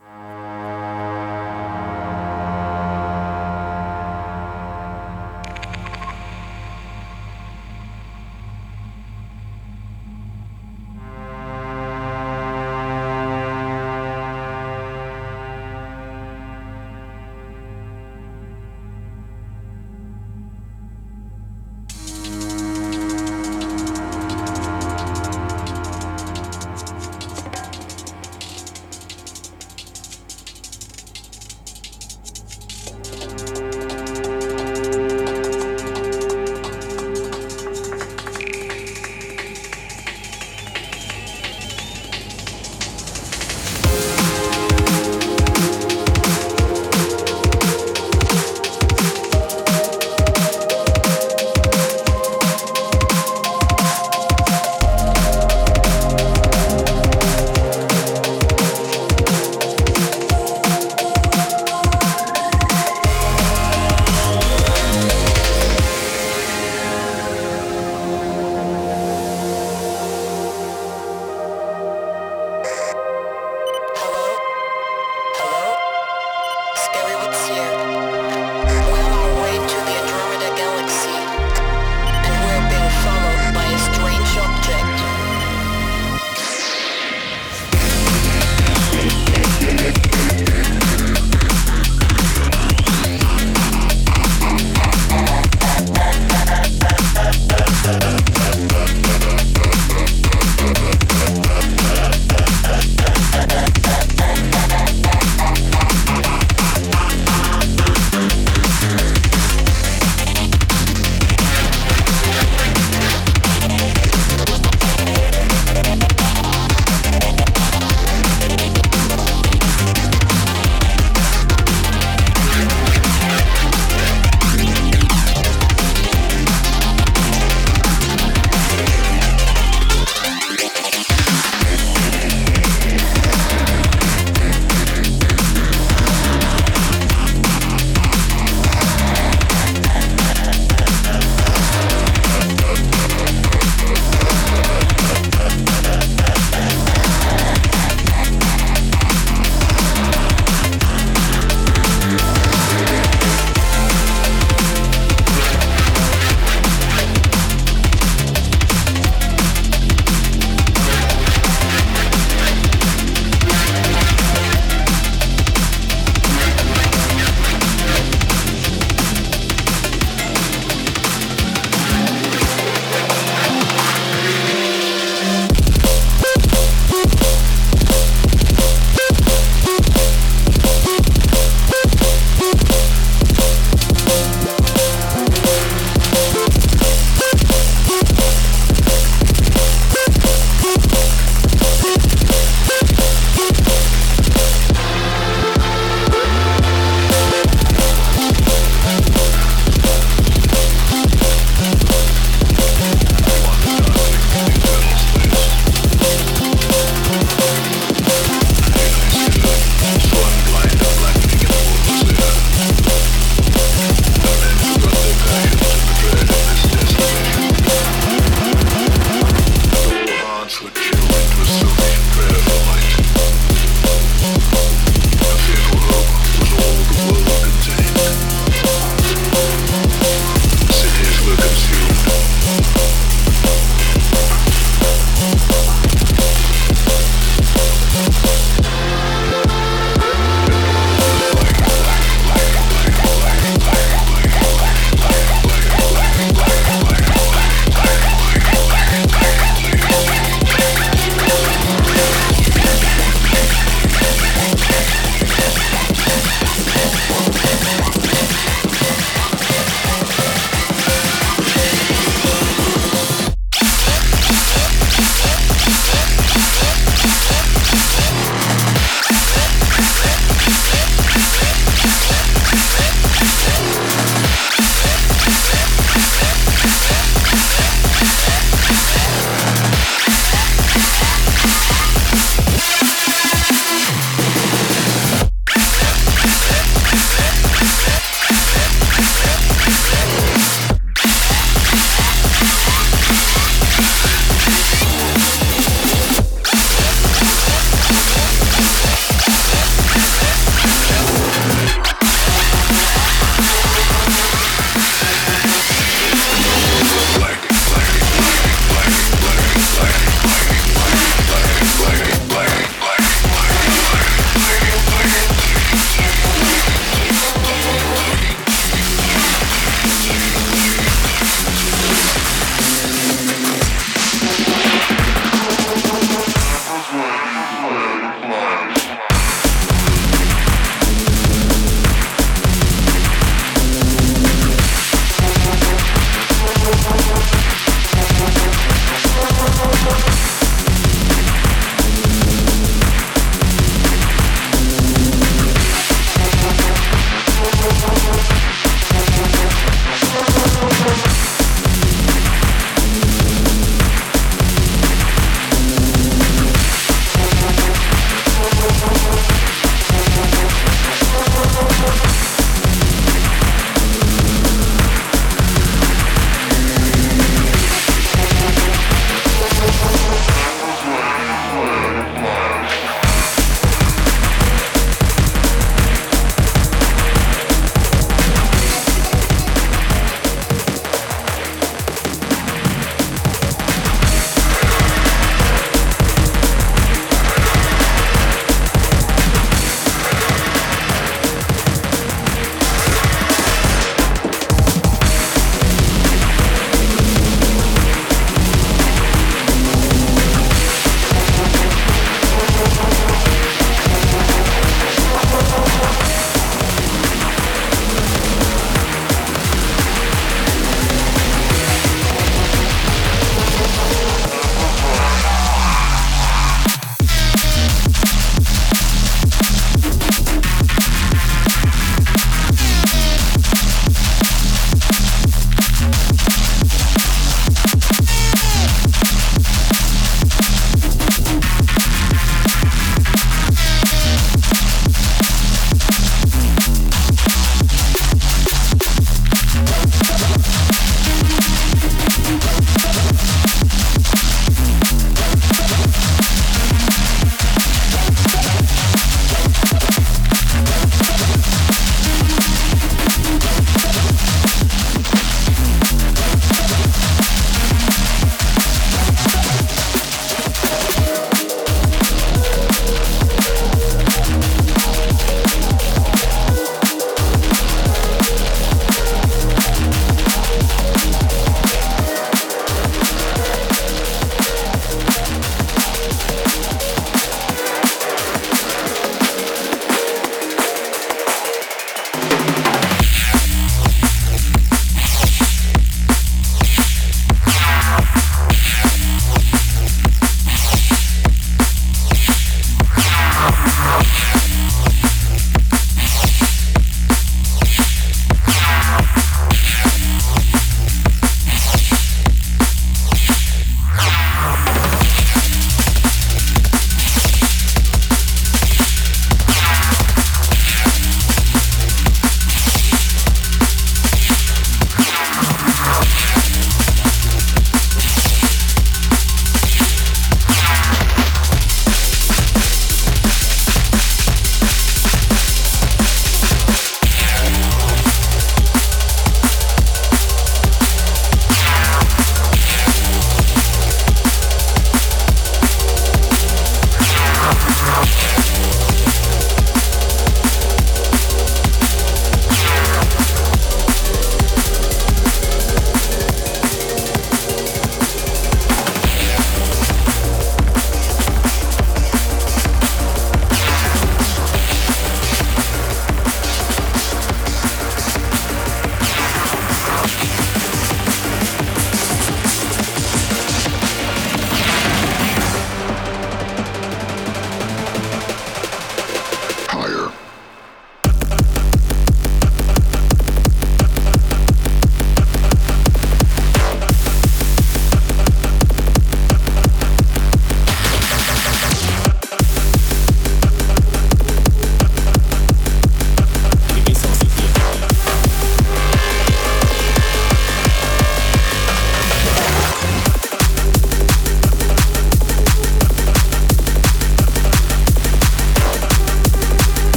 you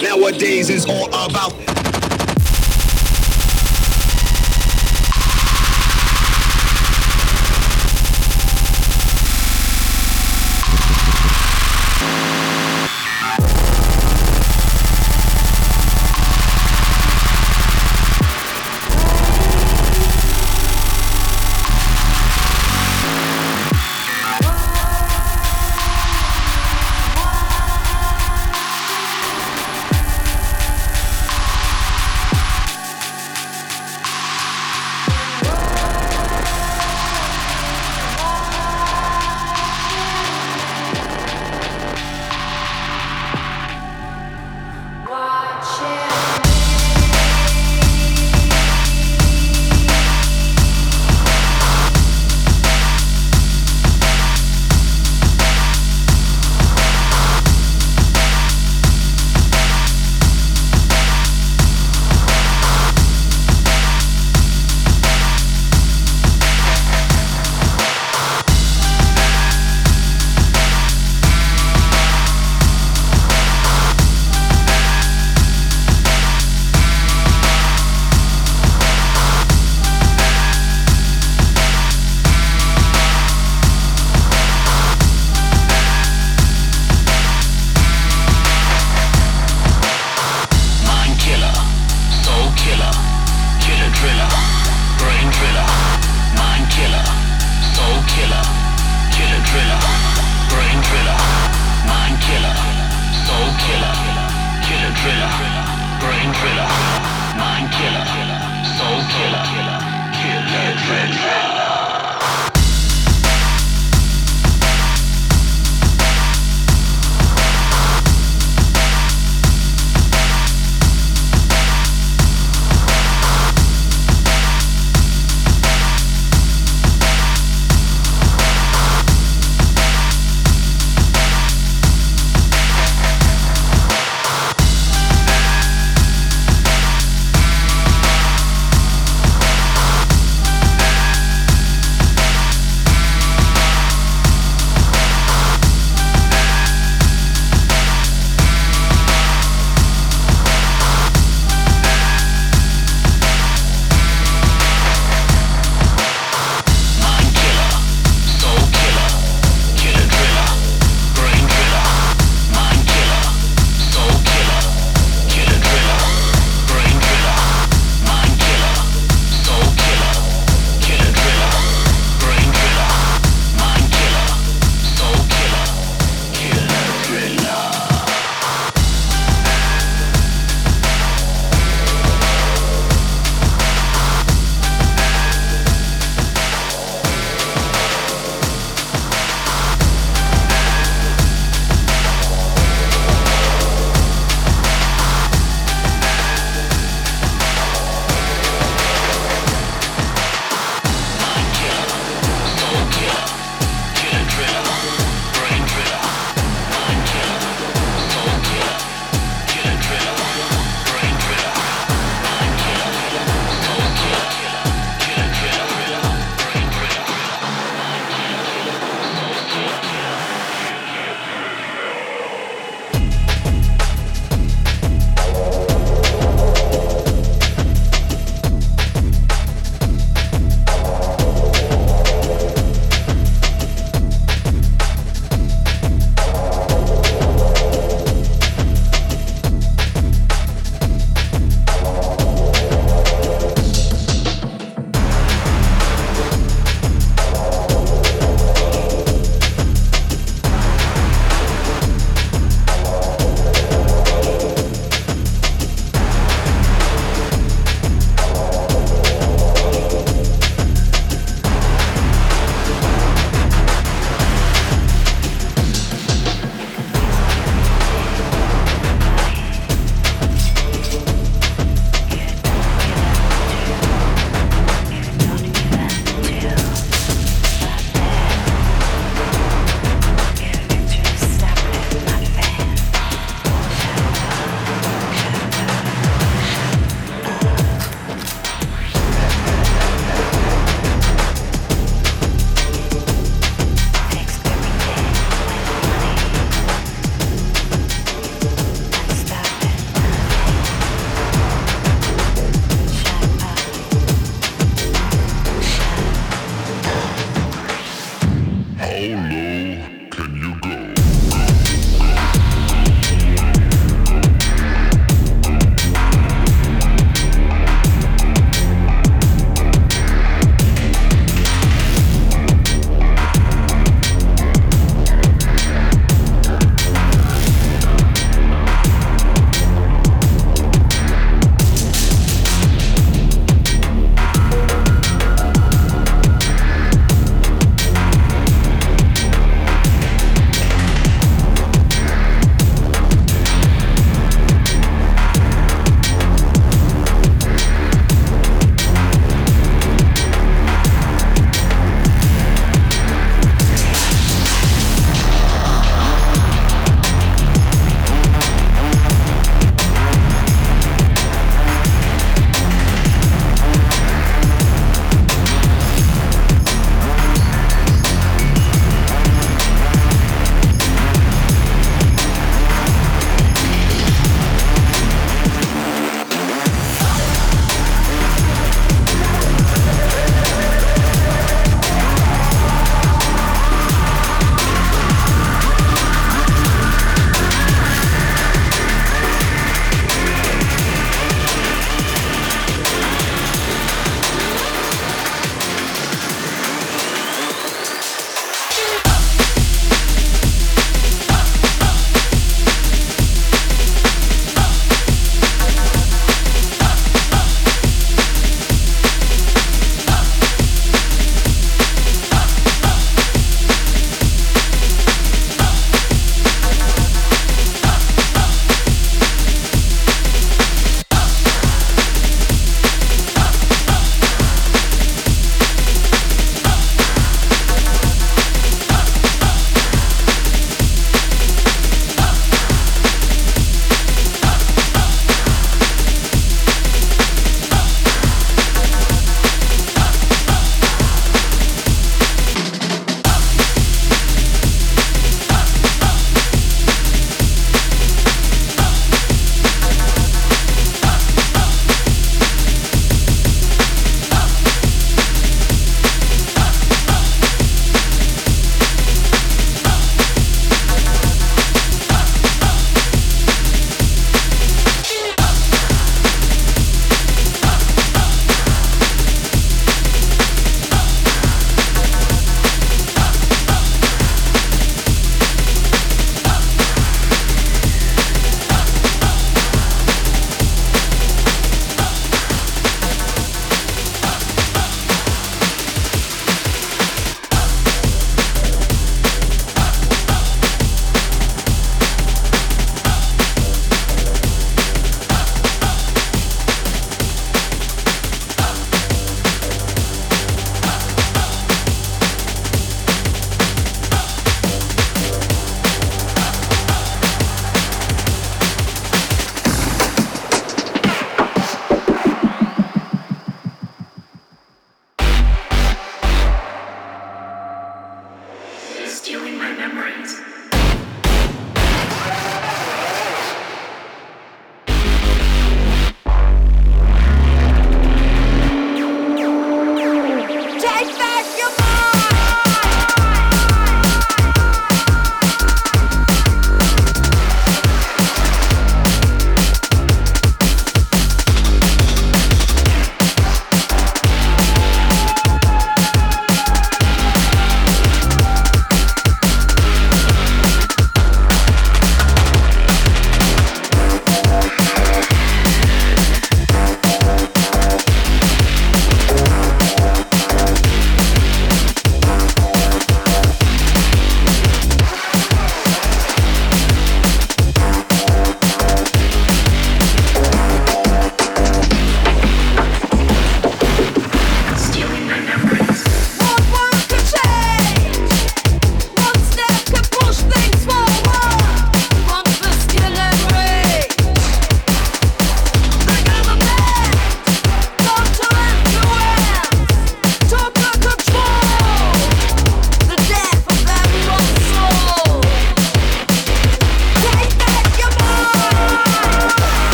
Nowadays is all about